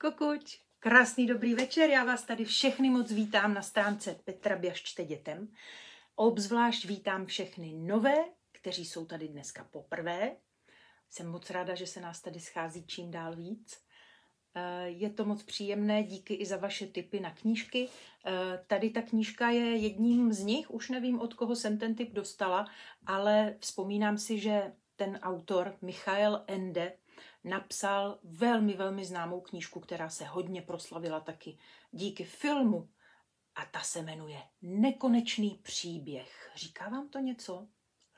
Kukuč, krásný dobrý večer, já vás tady všechny moc vítám na stránce Petra Běžčte dětem. Obzvlášť vítám všechny nové, kteří jsou tady dneska poprvé. Jsem moc ráda, že se nás tady schází čím dál víc. Eh, je to moc příjemné, díky i za vaše tipy na knížky. Eh, tady ta knížka je jedním z nich, už nevím, od koho jsem ten tip dostala, ale vzpomínám si, že ten autor Michael Ende napsal velmi, velmi známou knížku, která se hodně proslavila taky díky filmu. A ta se jmenuje Nekonečný příběh. Říká vám to něco?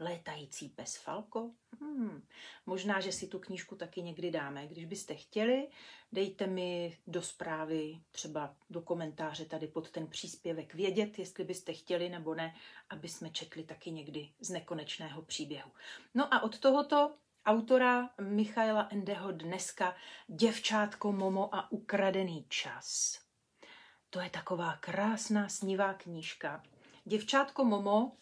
Létající pes Falko? Hmm, možná, že si tu knížku taky někdy dáme. Když byste chtěli, dejte mi do zprávy, třeba do komentáře tady pod ten příspěvek vědět, jestli byste chtěli nebo ne, aby jsme četli taky někdy z nekonečného příběhu. No a od tohoto autora Michaela Endeho dneska Děvčátko Momo a ukradený čas. To je taková krásná snivá knížka. Děvčátko Momo,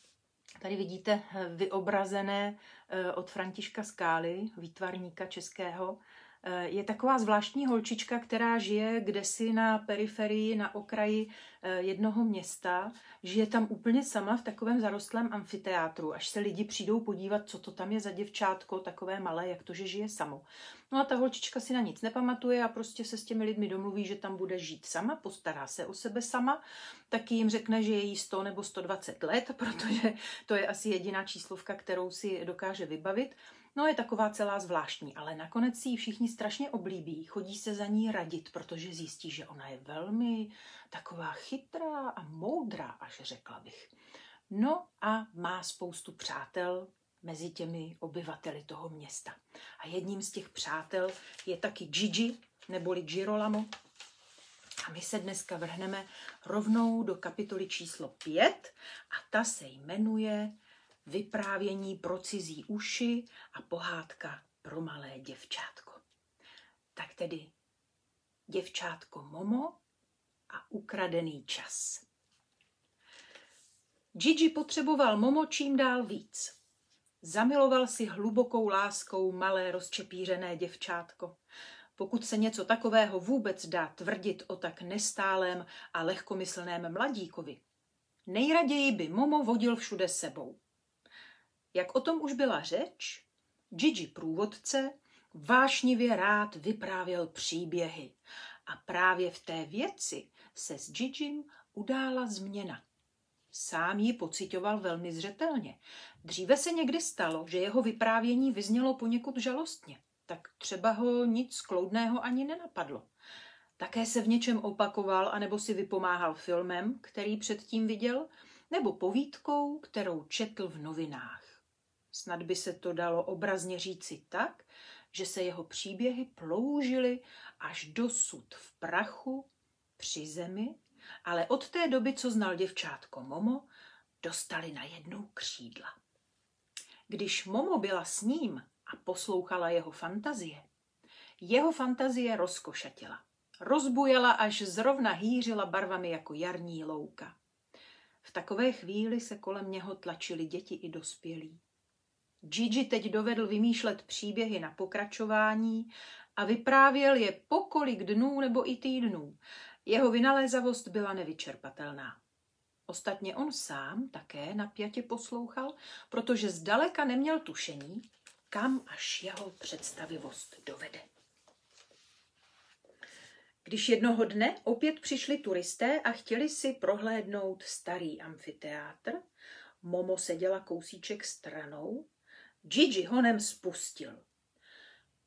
tady vidíte vyobrazené eh, od Františka Skály, výtvarníka českého, Eh, je taková zvláštní holčička, která žije kdesi na periferii, na okraji eh, jednoho města. Žije tam úplně sama v takovém zarostlém amfiteátru, až se lidi přijdou podívat, co to tam je za děvčátko, takové malé, jak to, že žije samo. No a ta holčička si na nic nepamatuje a prostě se s těmi lidmi domluví, že tam bude žít sama, postará se o sebe sama, taky jim řekne, že je jí 100 nebo 120 let, protože to je asi jediná číslovka, kterou si dokáže vybavit. No je taková celá zvláštní, ale nakonec si ji všichni strašně oblíbí, chodí se za ní radit, protože zjistí, že ona je velmi taková chytrá a moudrá, až řekla bych. No a má spoustu přátel mezi těmi obyvateli toho města. A jedním z těch přátel je taky Gigi, neboli Girolamo. A my se dneska vrhneme rovnou do kapitoly číslo 5 a ta se jmenuje vyprávění pro cizí uši a pohádka pro malé děvčátko. Tak tedy děvčátko Momo a ukradený čas. Gigi potřeboval Momo čím dál víc. Zamiloval si hlubokou láskou malé rozčepířené děvčátko. Pokud se něco takového vůbec dá tvrdit o tak nestálém a lehkomyslném mladíkovi, nejraději by Momo vodil všude sebou. Jak o tom už byla řeč, Gigi průvodce vášnivě rád vyprávěl příběhy a právě v té věci se s Gigim udála změna. Sám ji pocitoval velmi zřetelně. Dříve se někdy stalo, že jeho vyprávění vyznělo poněkud žalostně, tak třeba ho nic kloudného ani nenapadlo. Také se v něčem opakoval anebo si vypomáhal filmem, který předtím viděl, nebo povídkou, kterou četl v novinách. Snad by se to dalo obrazně říci tak, že se jeho příběhy ploužily až dosud v prachu, při zemi, ale od té doby, co znal děvčátko Momo, dostali na jednou křídla. Když Momo byla s ním a poslouchala jeho fantazie, jeho fantazie rozkošatila. Rozbujela, až zrovna hýřila barvami jako jarní louka. V takové chvíli se kolem něho tlačili děti i dospělí. Gigi teď dovedl vymýšlet příběhy na pokračování a vyprávěl je po kolik dnů nebo i týdnů. Jeho vynalézavost byla nevyčerpatelná. Ostatně on sám také napjatě poslouchal, protože zdaleka neměl tušení, kam až jeho představivost dovede. Když jednoho dne opět přišli turisté a chtěli si prohlédnout starý amfiteátr, Momo seděla kousíček stranou Gigi honem spustil.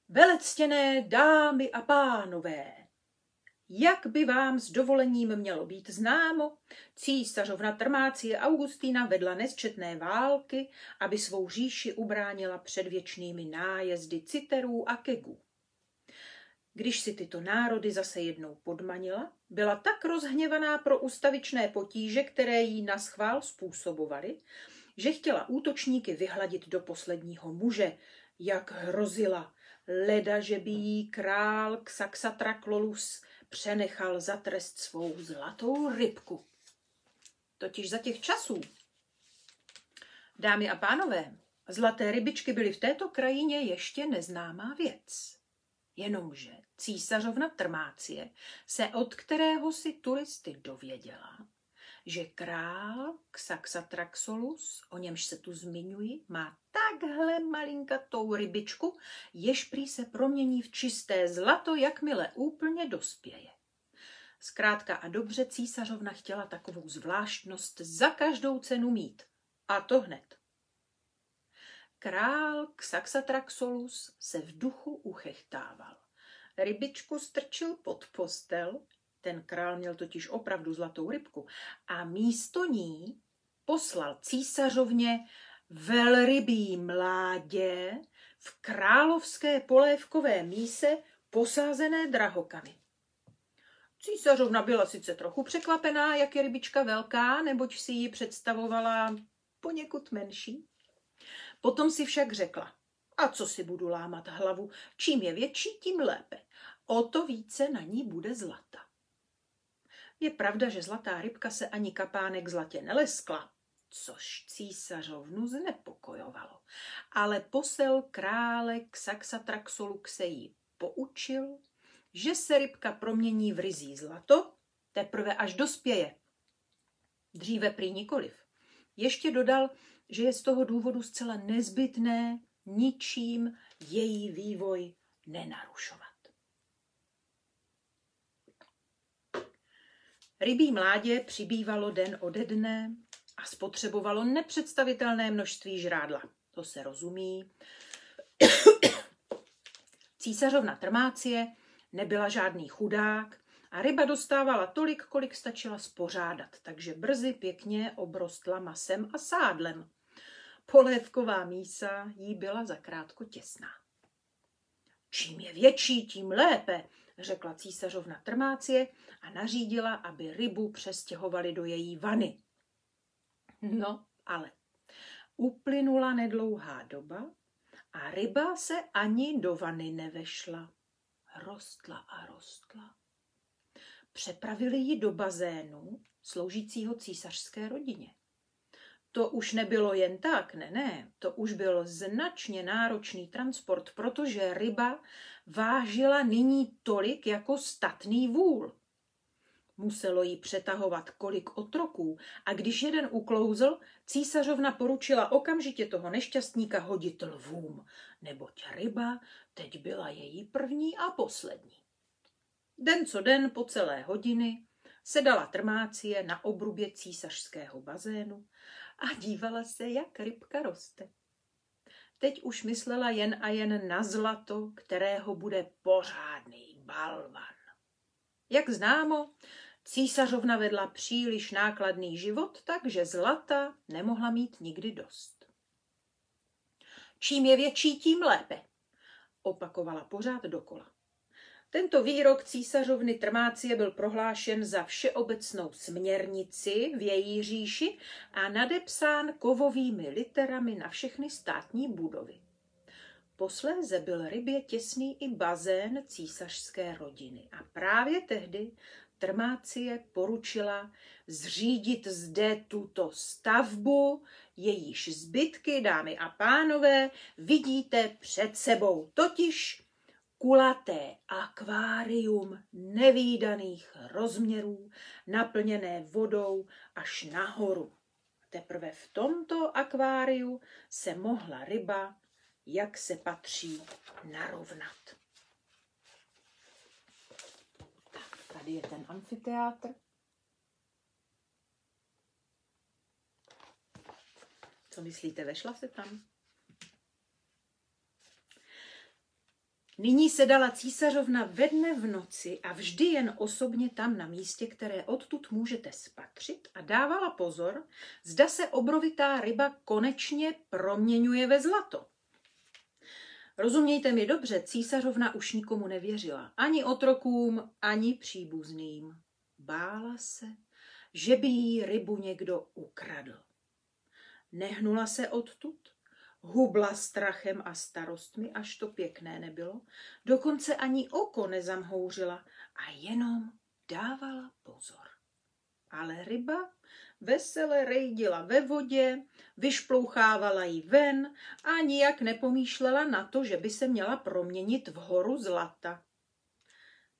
Velectěné dámy a pánové, jak by vám s dovolením mělo být známo, císařovna Trmácie Augustína vedla nesčetné války, aby svou říši ubránila před věčnými nájezdy citerů a kegů. Když si tyto národy zase jednou podmanila, byla tak rozhněvaná pro ustavičné potíže, které jí na schvál způsobovaly, že chtěla útočníky vyhladit do posledního muže, jak hrozila, leda, že by jí král Xaxatraklolus přenechal za trest svou zlatou rybku. Totiž za těch časů, dámy a pánové, zlaté rybičky byly v této krajině ještě neznámá věc. Jenomže císařovna Trmácie se od kterého si turisty dověděla, že král Xaxatraxolus, o němž se tu zmiňuji, má takhle malinkatou rybičku, jež prý se promění v čisté zlato, jakmile úplně dospěje. Zkrátka a dobře císařovna chtěla takovou zvláštnost za každou cenu mít. A to hned. Král Xaxatraxolus se v duchu uchechtával. Rybičku strčil pod postel, ten král měl totiž opravdu zlatou rybku, a místo ní poslal císařovně velrybí mládě v královské polévkové míse posázené drahokamy. Císařovna byla sice trochu překvapená, jak je rybička velká, neboť si ji představovala poněkud menší. Potom si však řekla, a co si budu lámat hlavu, čím je větší, tím lépe. O to více na ní bude zlata. Je pravda, že zlatá rybka se ani kapánek zlatě neleskla, což císařovnu znepokojovalo. Ale posel krále Xaxatraxoluk se jí poučil, že se rybka promění v rizí zlato, teprve až dospěje. Dříve prý nikoliv. Ještě dodal, že je z toho důvodu zcela nezbytné ničím její vývoj nenarušovat. Rybí mládě přibývalo den ode dne a spotřebovalo nepředstavitelné množství žrádla. To se rozumí. Císařovna Trmácie nebyla žádný chudák a ryba dostávala tolik, kolik stačila spořádat, takže brzy pěkně obrostla masem a sádlem. Polévková mísa jí byla zakrátko těsná. Čím je větší, tím lépe, řekla císařovna Trmácie a nařídila, aby rybu přestěhovali do její vany. No, ale uplynula nedlouhá doba a ryba se ani do vany nevešla. Rostla a rostla. Přepravili ji do bazénu, sloužícího císařské rodině. To už nebylo jen tak, ne, ne, to už byl značně náročný transport, protože ryba vážila nyní tolik jako statný vůl. Muselo jí přetahovat kolik otroků a když jeden uklouzl, císařovna poručila okamžitě toho nešťastníka hodit lvům, neboť ryba teď byla její první a poslední. Den co den po celé hodiny sedala trmácie na obrubě císařského bazénu a dívala se, jak rybka roste. Teď už myslela jen a jen na zlato, kterého bude pořádný balvan. Jak známo, císařovna vedla příliš nákladný život, takže zlata nemohla mít nikdy dost. Čím je větší, tím lépe, opakovala pořád dokola. Tento výrok císařovny Trmácie byl prohlášen za všeobecnou směrnici v její říši a nadepsán kovovými literami na všechny státní budovy. Posléze byl rybě těsný i bazén císařské rodiny a právě tehdy Trmácie poručila zřídit zde tuto stavbu, jejíž zbytky, dámy a pánové, vidíte před sebou, totiž kulaté akvárium nevýdaných rozměrů, naplněné vodou až nahoru. Teprve v tomto akváriu se mohla ryba, jak se patří, narovnat. Tak, tady je ten amfiteátr. Co myslíte, vešla se tam? Nyní se dala císařovna ve dne v noci a vždy jen osobně tam na místě, které odtud můžete spatřit a dávala pozor, zda se obrovitá ryba konečně proměňuje ve zlato. Rozumějte mi dobře, císařovna už nikomu nevěřila, ani otrokům, ani příbuzným. Bála se, že by jí rybu někdo ukradl. Nehnula se odtud, hubla strachem a starostmi, až to pěkné nebylo, dokonce ani oko nezamhouřila a jenom dávala pozor. Ale ryba vesele rejdila ve vodě, vyšplouchávala ji ven a nijak nepomýšlela na to, že by se měla proměnit v horu zlata.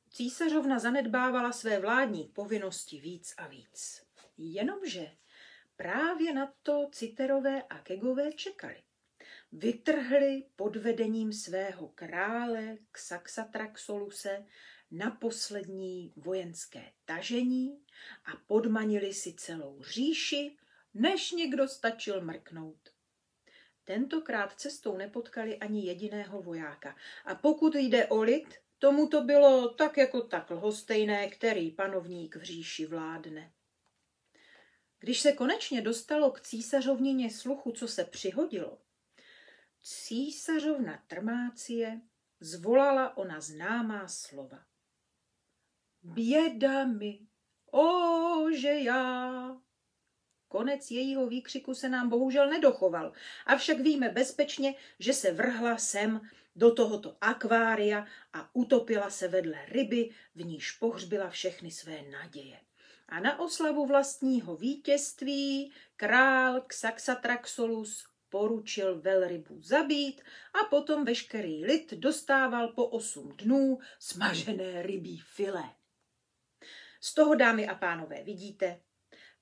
císařovna zanedbávala své vládní povinnosti víc a víc. Jenomže právě na to Citerové a Kegové čekali. Vytrhli pod vedením svého krále Xaxatraxoluse na poslední vojenské tažení a podmanili si celou říši, než někdo stačil mrknout. Tentokrát cestou nepotkali ani jediného vojáka. A pokud jde o lid, tomu to bylo tak jako tak lhostejné, který panovník v říši vládne. Když se konečně dostalo k císařovnině sluchu, co se přihodilo, císařovna Trmácie zvolala ona známá slova. Běda mi, o, že já. Konec jejího výkřiku se nám bohužel nedochoval, avšak víme bezpečně, že se vrhla sem do tohoto akvária a utopila se vedle ryby, v níž pohřbila všechny své naděje. A na oslavu vlastního vítězství král Xaxatraxolus poručil velrybu zabít a potom veškerý lid dostával po osm dnů smažené rybí filé. Z toho, dámy a pánové, vidíte,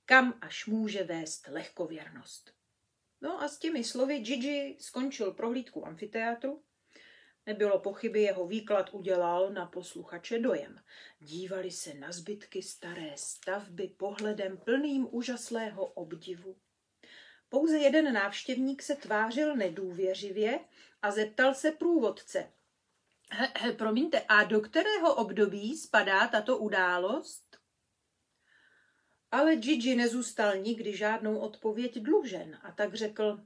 kam až může vést lehkověrnost. No a s těmi slovy Gigi skončil prohlídku amfiteátru. Nebylo pochyby, jeho výklad udělal na posluchače dojem. Dívali se na zbytky staré stavby pohledem plným úžaslého obdivu. Pouze jeden návštěvník se tvářil nedůvěřivě a zeptal se průvodce. He, he, promiňte, a do kterého období spadá tato událost? Ale Gigi nezůstal nikdy žádnou odpověď dlužen a tak řekl,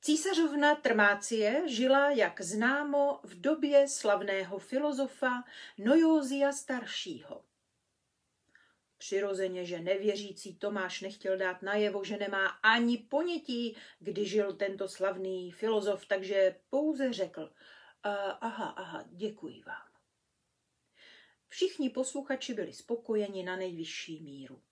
Císařovna Trmácie žila, jak známo, v době slavného filozofa Nojózia staršího. Přirozeně, že nevěřící Tomáš nechtěl dát najevo, že nemá ani ponětí, kdy žil tento slavný filozof, takže pouze řekl, aha, aha, děkuji vám. Všichni posluchači byli spokojeni na nejvyšší míru.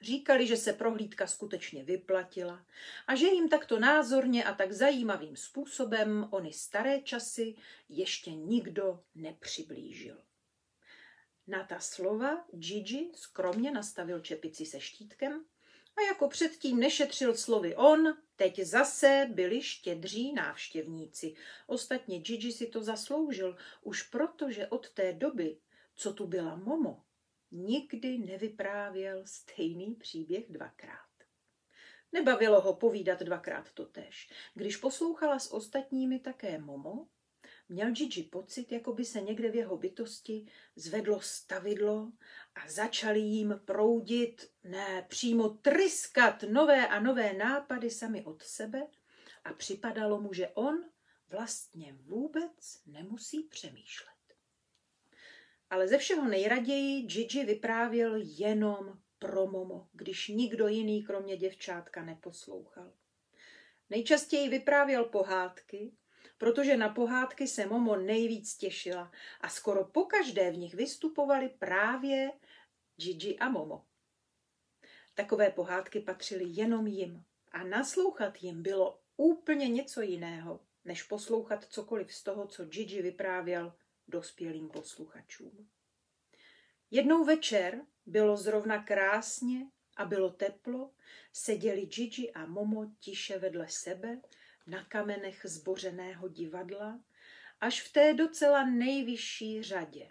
Říkali, že se prohlídka skutečně vyplatila a že jim takto názorně a tak zajímavým způsobem ony staré časy ještě nikdo nepřiblížil. Na ta slova Gigi skromně nastavil čepici se štítkem a jako předtím nešetřil slovy on, teď zase byli štědří návštěvníci. Ostatně Gigi si to zasloužil, už proto, že od té doby, co tu byla Momo, nikdy nevyprávěl stejný příběh dvakrát. Nebavilo ho povídat dvakrát totéž. Když poslouchala s ostatními také Momo, měl Gigi pocit, jako by se někde v jeho bytosti zvedlo stavidlo a začaly jim proudit, ne přímo tryskat nové a nové nápady sami od sebe a připadalo mu, že on vlastně vůbec nemusí přemýšlet. Ale ze všeho nejraději Gigi vyprávěl jenom pro Momo, když nikdo jiný kromě děvčátka neposlouchal. Nejčastěji vyprávěl pohádky, protože na pohádky se Momo nejvíc těšila a skoro pokaždé v nich vystupovali právě Gigi a Momo. Takové pohádky patřily jenom jim a naslouchat jim bylo úplně něco jiného, než poslouchat cokoliv z toho, co Gigi vyprávěl dospělým posluchačům. Jednou večer bylo zrovna krásně a bylo teplo, seděli Gigi a Momo tiše vedle sebe na kamenech zbořeného divadla, až v té docela nejvyšší řadě.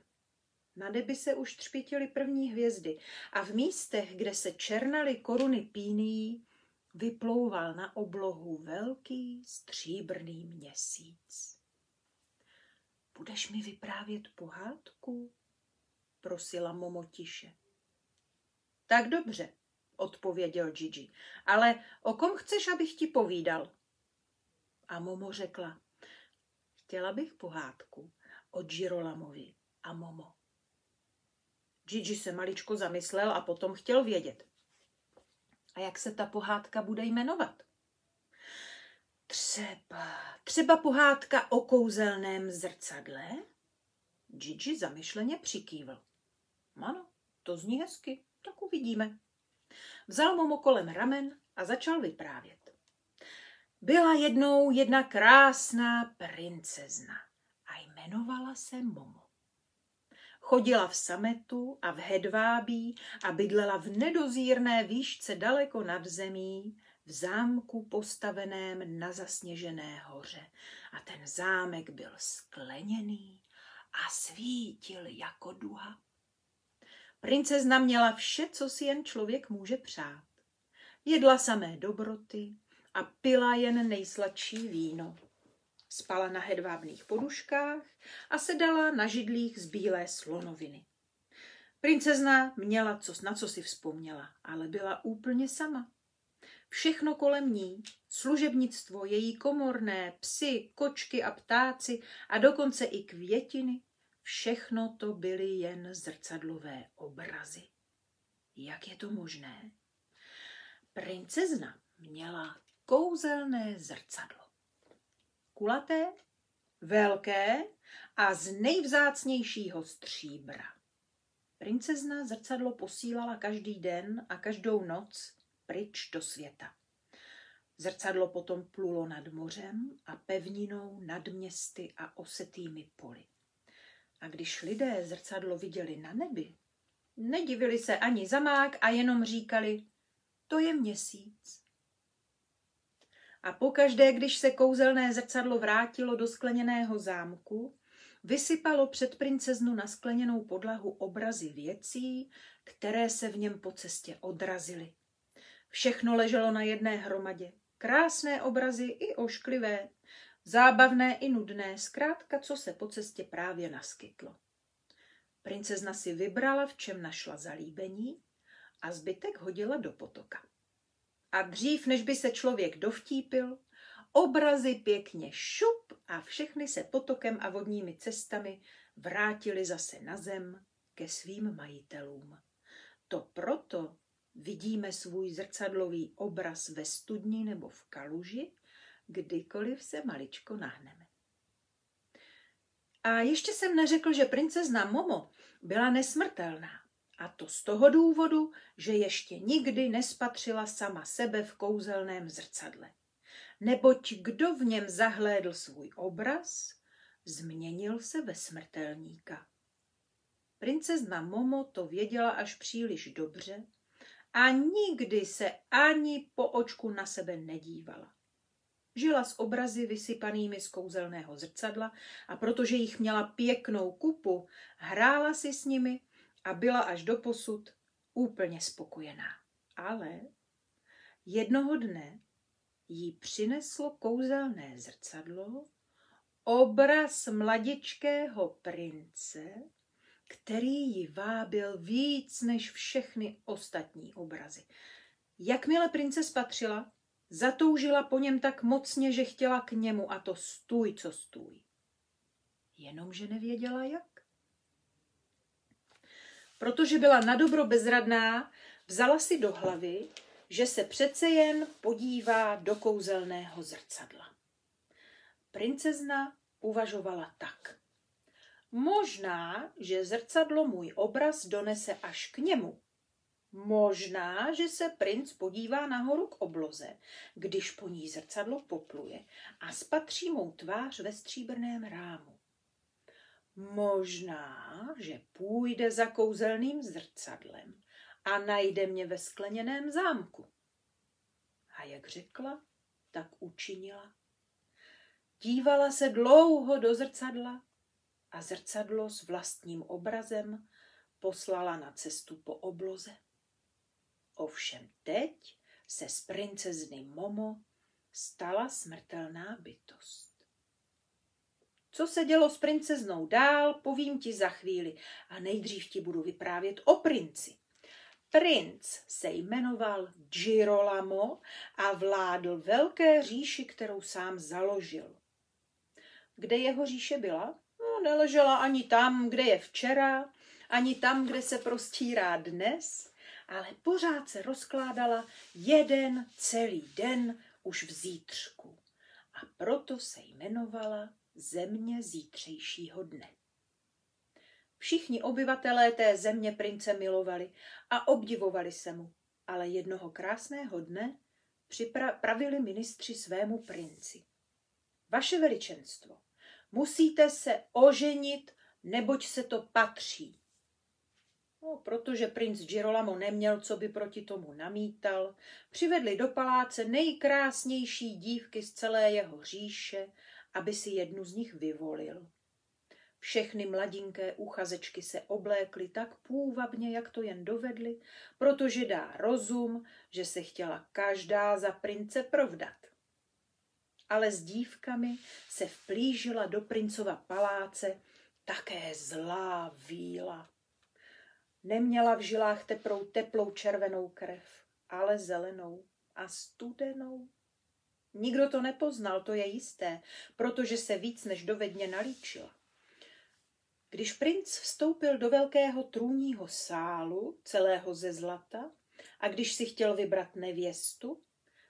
Na nebi se už třpitily první hvězdy a v místech, kde se černaly koruny píní, vyplouval na oblohu velký stříbrný měsíc. Budeš mi vyprávět pohádku? prosila Momo tiše. Tak dobře, odpověděl Gigi, ale o kom chceš, abych ti povídal? A Momo řekla, chtěla bych pohádku o Girolamovi a Momo. Gigi se maličko zamyslel a potom chtěl vědět. A jak se ta pohádka bude jmenovat? Třeba, třeba pohádka o kouzelném zrcadle? Gigi zamyšleně přikývl. Ano, to zní hezky, tak uvidíme. Vzal Momo kolem ramen a začal vyprávět. Byla jednou jedna krásná princezna a jmenovala se Momo. Chodila v sametu a v hedvábí a bydlela v nedozírné výšce daleko nad zemí, v zámku postaveném na zasněžené hoře. A ten zámek byl skleněný a svítil jako duha. Princezna měla vše, co si jen člověk může přát. Jedla samé dobroty a pila jen nejsladší víno. Spala na hedvábných poduškách a sedala na židlích z bílé slonoviny. Princezna měla co, na co si vzpomněla, ale byla úplně sama. Všechno kolem ní, služebnictvo, její komorné, psy, kočky a ptáci a dokonce i květiny, všechno to byly jen zrcadlové obrazy. Jak je to možné? Princezna měla kouzelné zrcadlo. Kulaté, velké a z nejvzácnějšího stříbra. Princezna zrcadlo posílala každý den a každou noc pryč do světa. Zrcadlo potom plulo nad mořem a pevninou nad městy a osetými poli. A když lidé zrcadlo viděli na nebi, nedivili se ani zamák a jenom říkali, to je měsíc. A pokaždé, když se kouzelné zrcadlo vrátilo do skleněného zámku, vysypalo před princeznu na skleněnou podlahu obrazy věcí, které se v něm po cestě odrazily. Všechno leželo na jedné hromadě. Krásné obrazy i ošklivé, zábavné i nudné, zkrátka, co se po cestě právě naskytlo. Princezna si vybrala, v čem našla zalíbení a zbytek hodila do potoka. A dřív, než by se člověk dovtípil, obrazy pěkně šup a všechny se potokem a vodními cestami vrátili zase na zem ke svým majitelům. To proto vidíme svůj zrcadlový obraz ve studni nebo v kaluži, kdykoliv se maličko nahneme. A ještě jsem neřekl, že princezna Momo byla nesmrtelná. A to z toho důvodu, že ještě nikdy nespatřila sama sebe v kouzelném zrcadle. Neboť kdo v něm zahlédl svůj obraz, změnil se ve smrtelníka. Princezna Momo to věděla až příliš dobře a nikdy se ani po očku na sebe nedívala. Žila s obrazy vysypanými z kouzelného zrcadla a protože jich měla pěknou kupu, hrála si s nimi a byla až do posud úplně spokojená. Ale jednoho dne jí přineslo kouzelné zrcadlo obraz mladičkého prince, který ji vábil víc než všechny ostatní obrazy. Jakmile prince spatřila, zatoužila po něm tak mocně, že chtěla k němu a to stůj, co stůj. Jenomže nevěděla jak. Protože byla na dobro bezradná, vzala si do hlavy, že se přece jen podívá do kouzelného zrcadla. Princezna uvažovala tak. Možná, že zrcadlo můj obraz donese až k němu. Možná, že se princ podívá nahoru k obloze, když po ní zrcadlo popluje a spatří mou tvář ve stříbrném rámu. Možná, že půjde za kouzelným zrcadlem a najde mě ve skleněném zámku. A jak řekla, tak učinila. Dívala se dlouho do zrcadla a zrcadlo s vlastním obrazem poslala na cestu po obloze. Ovšem teď se z princezny Momo stala smrtelná bytost. Co se dělo s princeznou dál, povím ti za chvíli a nejdřív ti budu vyprávět o princi. Princ se jmenoval Girolamo a vládl velké říši, kterou sám založil. Kde jeho říše byla? No, neležela ani tam, kde je včera, ani tam, kde se prostírá dnes, ale pořád se rozkládala jeden celý den už v zítřku. A proto se jmenovala země zítřejšího dne. Všichni obyvatelé té země prince milovali a obdivovali se mu, ale jednoho krásného dne připravili ministři svému princi. Vaše veličenstvo, musíte se oženit neboť se to patří. No, protože princ Girolamo neměl, co by proti tomu namítal, přivedli do paláce nejkrásnější dívky z celé jeho říše, aby si jednu z nich vyvolil. Všechny mladinké uchazečky se oblékly tak půvabně, jak to jen dovedly, protože dá rozum, že se chtěla každá za prince provdat. Ale s dívkami se vplížila do princova paláce také zlá víla. Neměla v žilách teprou teplou červenou krev, ale zelenou a studenou. Nikdo to nepoznal, to je jisté, protože se víc než dovedně nalíčila. Když princ vstoupil do velkého trůního sálu, celého ze zlata, a když si chtěl vybrat nevěstu,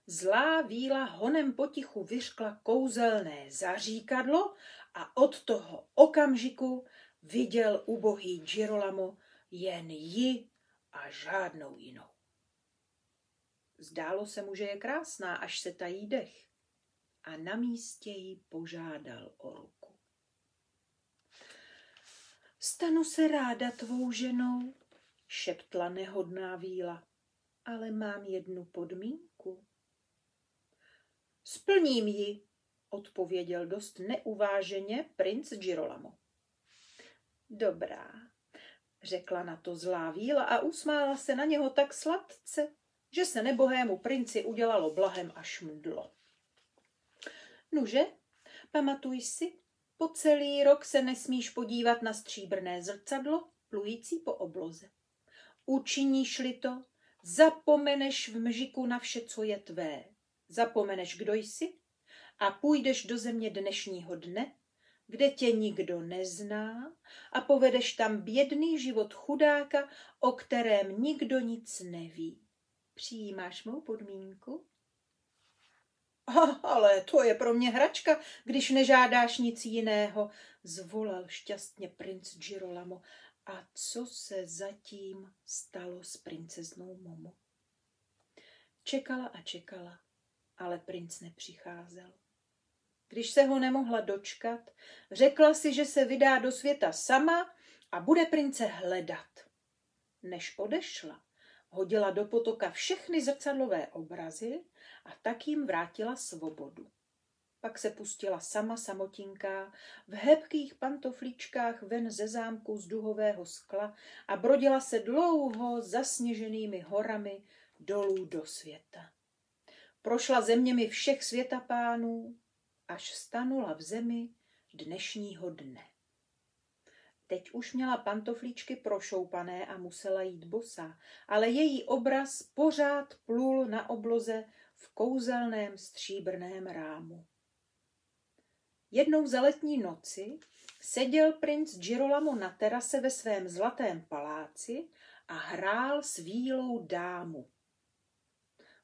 zlá víla honem potichu vyřkla kouzelné zaříkadlo a od toho okamžiku viděl ubohý Girolamo jen ji a žádnou jinou. Zdálo se mu, že je krásná, až se tají dech a na místě jí požádal o ruku. Stanu se ráda tvou ženou, šeptla nehodná víla, ale mám jednu podmínku. Splním ji, odpověděl dost neuváženě princ Girolamo. Dobrá, řekla na to zlá víla a usmála se na něho tak sladce, že se nebohému princi udělalo blahem až mdlo. Nuže, pamatuj si, po celý rok se nesmíš podívat na stříbrné zrcadlo, plující po obloze. Učiníš-li to, zapomeneš v mžiku na vše, co je tvé. Zapomeneš, kdo jsi a půjdeš do země dnešního dne, kde tě nikdo nezná a povedeš tam bědný život chudáka, o kterém nikdo nic neví. Přijímáš mou podmínku? Ale to je pro mě hračka, když nežádáš nic jiného, zvolal šťastně princ Girolamo. A co se zatím stalo s princeznou Momo? Čekala a čekala, ale princ nepřicházel. Když se ho nemohla dočkat, řekla si, že se vydá do světa sama a bude prince hledat. Než odešla, hodila do potoka všechny zrcadlové obrazy a tak jim vrátila svobodu. Pak se pustila sama samotinká v hebkých pantoflíčkách ven ze zámku z duhového skla a brodila se dlouho zasněženými horami dolů do světa. Prošla zeměmi všech světapánů, až stanula v zemi dnešního dne. Teď už měla pantoflíčky prošoupané a musela jít bosa, ale její obraz pořád plul na obloze v kouzelném stříbrném rámu. Jednou za letní noci seděl princ Girolamo na terase ve svém zlatém paláci a hrál s vílou dámu.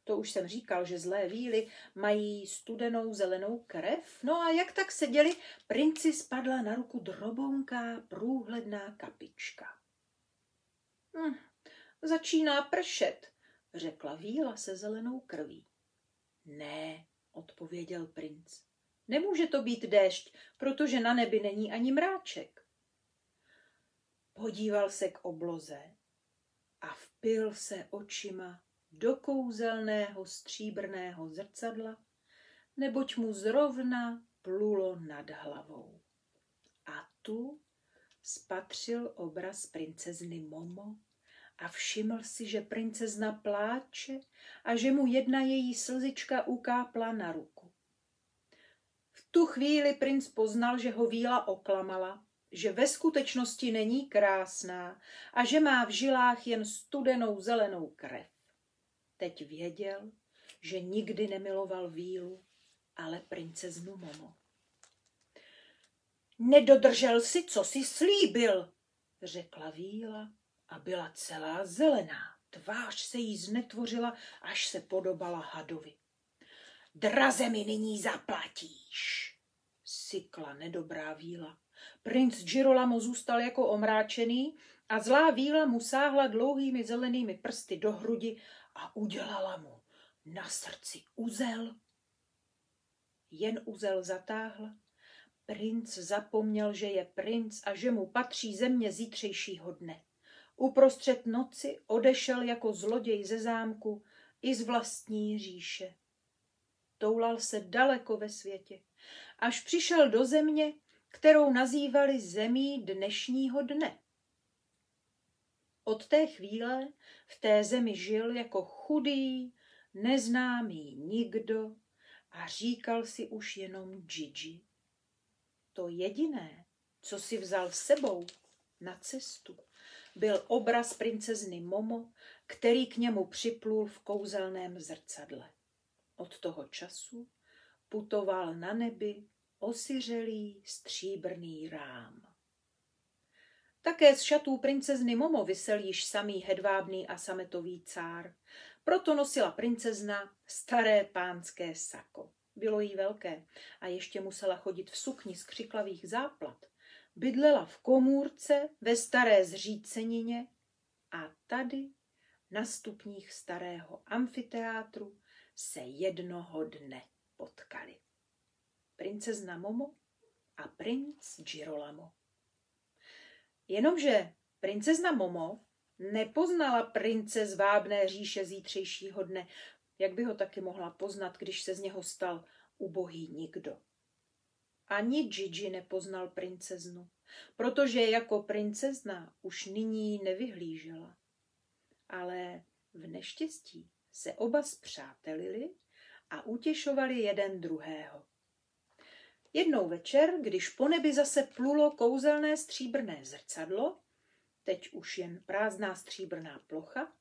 To už jsem říkal, že zlé víly mají studenou zelenou krev. No a jak tak seděli, princi spadla na ruku drobonká průhledná kapička. Hm, začíná pršet, řekla víla se zelenou krví. Ne, odpověděl princ. Nemůže to být déšť, protože na nebi není ani mráček. Podíval se k obloze a vpil se očima do kouzelného stříbrného zrcadla, neboť mu zrovna plulo nad hlavou. A tu spatřil obraz princezny Momo a všiml si, že princezna pláče a že mu jedna její slzička ukápla na ruku. V tu chvíli princ poznal, že ho víla oklamala, že ve skutečnosti není krásná a že má v žilách jen studenou zelenou krev. Teď věděl, že nikdy nemiloval vílu, ale princeznu Momo. Nedodržel si, co si slíbil, řekla víla a byla celá zelená. Tvář se jí znetvořila, až se podobala hadovi. Draze mi nyní zaplatíš, sykla nedobrá víla. Princ Girolamo zůstal jako omráčený a zlá víla mu sáhla dlouhými zelenými prsty do hrudi a udělala mu na srdci uzel. Jen uzel zatáhla, Princ zapomněl, že je princ a že mu patří země zítřejšího dne. Uprostřed noci odešel jako zloděj ze zámku i z vlastní říše. Toulal se daleko ve světě, až přišel do země, kterou nazývali zemí dnešního dne. Od té chvíle v té zemi žil jako chudý, neznámý nikdo a říkal si už jenom Gigi. To jediné, co si vzal sebou na cestu, byl obraz princezny Momo, který k němu připlul v kouzelném zrcadle. Od toho času putoval na nebi osiřelý stříbrný rám. Také z šatů princezny Momo vysel již samý hedvábný a sametový cár. Proto nosila princezna staré pánské sako. Bylo jí velké a ještě musela chodit v sukni z křiklavých záplat. Bydlela v komůrce ve staré zřícenině a tady na stupních starého amfiteátru se jednoho dne potkali. Princezna Momo a princ Girolamo. Jenomže princezna Momo nepoznala prince z vábné říše zítřejšího dne, jak by ho taky mohla poznat, když se z něho stal ubohý nikdo. Ani Gigi nepoznal princeznu, protože jako princezna už nyní nevyhlížela. Ale v neštěstí se oba zpřátelili a utěšovali jeden druhého. Jednou večer, když po nebi zase plulo kouzelné stříbrné zrcadlo, teď už jen prázdná stříbrná plocha,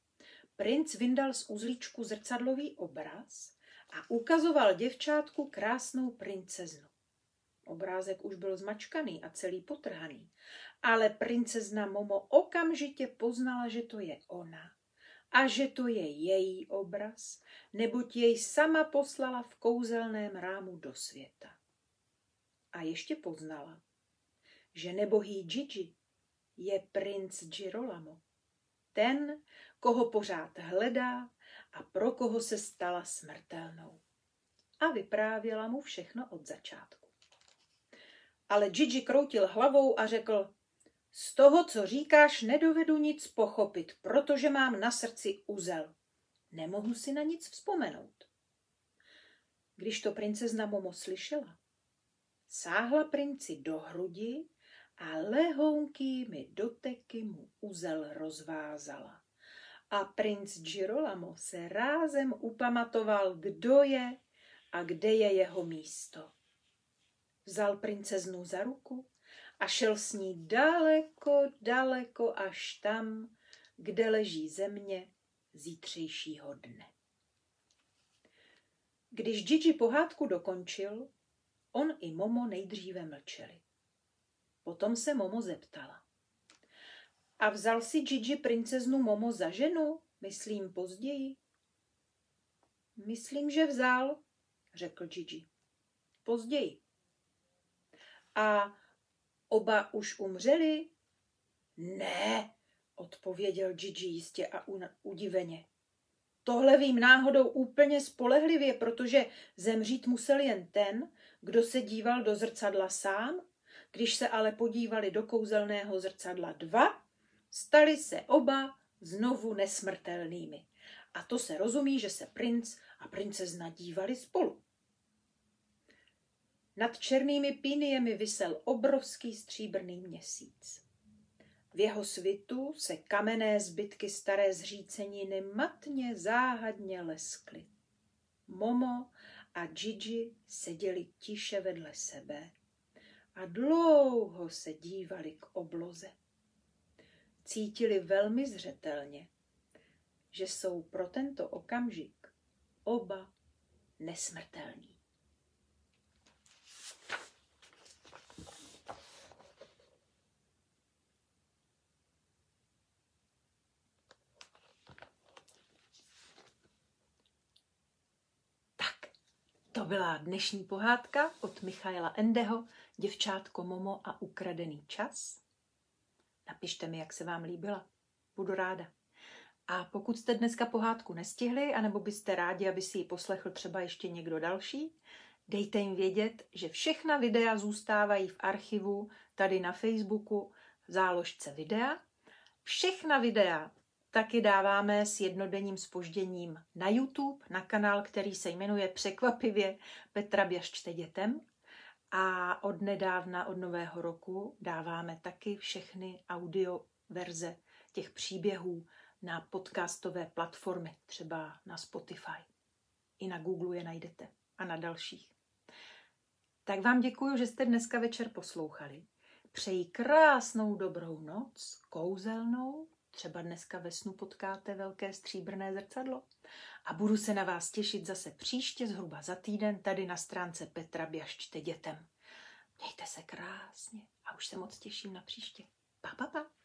princ vyndal z uzlíčku zrcadlový obraz a ukazoval děvčátku krásnou princeznu. Obrázek už byl zmačkaný a celý potrhaný, ale princezna Momo okamžitě poznala, že to je ona a že to je její obraz, neboť jej sama poslala v kouzelném rámu do světa. A ještě poznala, že nebohý Gigi je princ Girolamo. Ten, koho pořád hledá a pro koho se stala smrtelnou. A vyprávěla mu všechno od začátku. Ale Gigi kroutil hlavou a řekl, z toho, co říkáš, nedovedu nic pochopit, protože mám na srdci uzel. Nemohu si na nic vzpomenout. Když to princezna Momo slyšela, sáhla princi do hrudi a lehounkými doteky mu uzel rozvázala. A princ Girolamo se rázem upamatoval, kdo je a kde je jeho místo. Vzal princeznu za ruku a šel s ní daleko, daleko až tam, kde leží země zítřejšího dne. Když Gigi pohádku dokončil, on i Momo nejdříve mlčeli. Potom se Momo zeptala. A vzal si Gigi princeznu Momo za ženu, myslím později? Myslím, že vzal, řekl Gigi. Později. A oba už umřeli? Ne, odpověděl Gigi jistě a udiveně. Tohle vím náhodou úplně spolehlivě, protože zemřít musel jen ten, kdo se díval do zrcadla sám když se ale podívali do kouzelného zrcadla dva, stali se oba znovu nesmrtelnými. A to se rozumí, že se princ a princezna dívali spolu. Nad černými píniemi vysel obrovský stříbrný měsíc. V jeho svitu se kamenné zbytky staré zříceniny matně záhadně leskly. Momo a Gigi seděli tiše vedle sebe a dlouho se dívali k obloze. Cítili velmi zřetelně, že jsou pro tento okamžik oba nesmrtelní. To byla dnešní pohádka od Michaela Endeho, Děvčátko Momo a ukradený čas. Napište mi, jak se vám líbila. Budu ráda. A pokud jste dneska pohádku nestihli, anebo byste rádi, aby si ji poslechl třeba ještě někdo další, Dejte jim vědět, že všechna videa zůstávají v archivu tady na Facebooku v záložce videa. Všechna videa taky dáváme s jednodenním spožděním na YouTube, na kanál, který se jmenuje překvapivě Petra Běž čte dětem. A od nedávna, od nového roku, dáváme taky všechny audio verze těch příběhů na podcastové platformy, třeba na Spotify. I na Google je najdete a na dalších. Tak vám děkuji, že jste dneska večer poslouchali. Přeji krásnou dobrou noc, kouzelnou, třeba dneska ve snu potkáte velké stříbrné zrcadlo. A budu se na vás těšit zase příště, zhruba za týden, tady na stránce Petra Běžčte dětem. Mějte se krásně a už se moc těším na příště. Pa, pa, pa.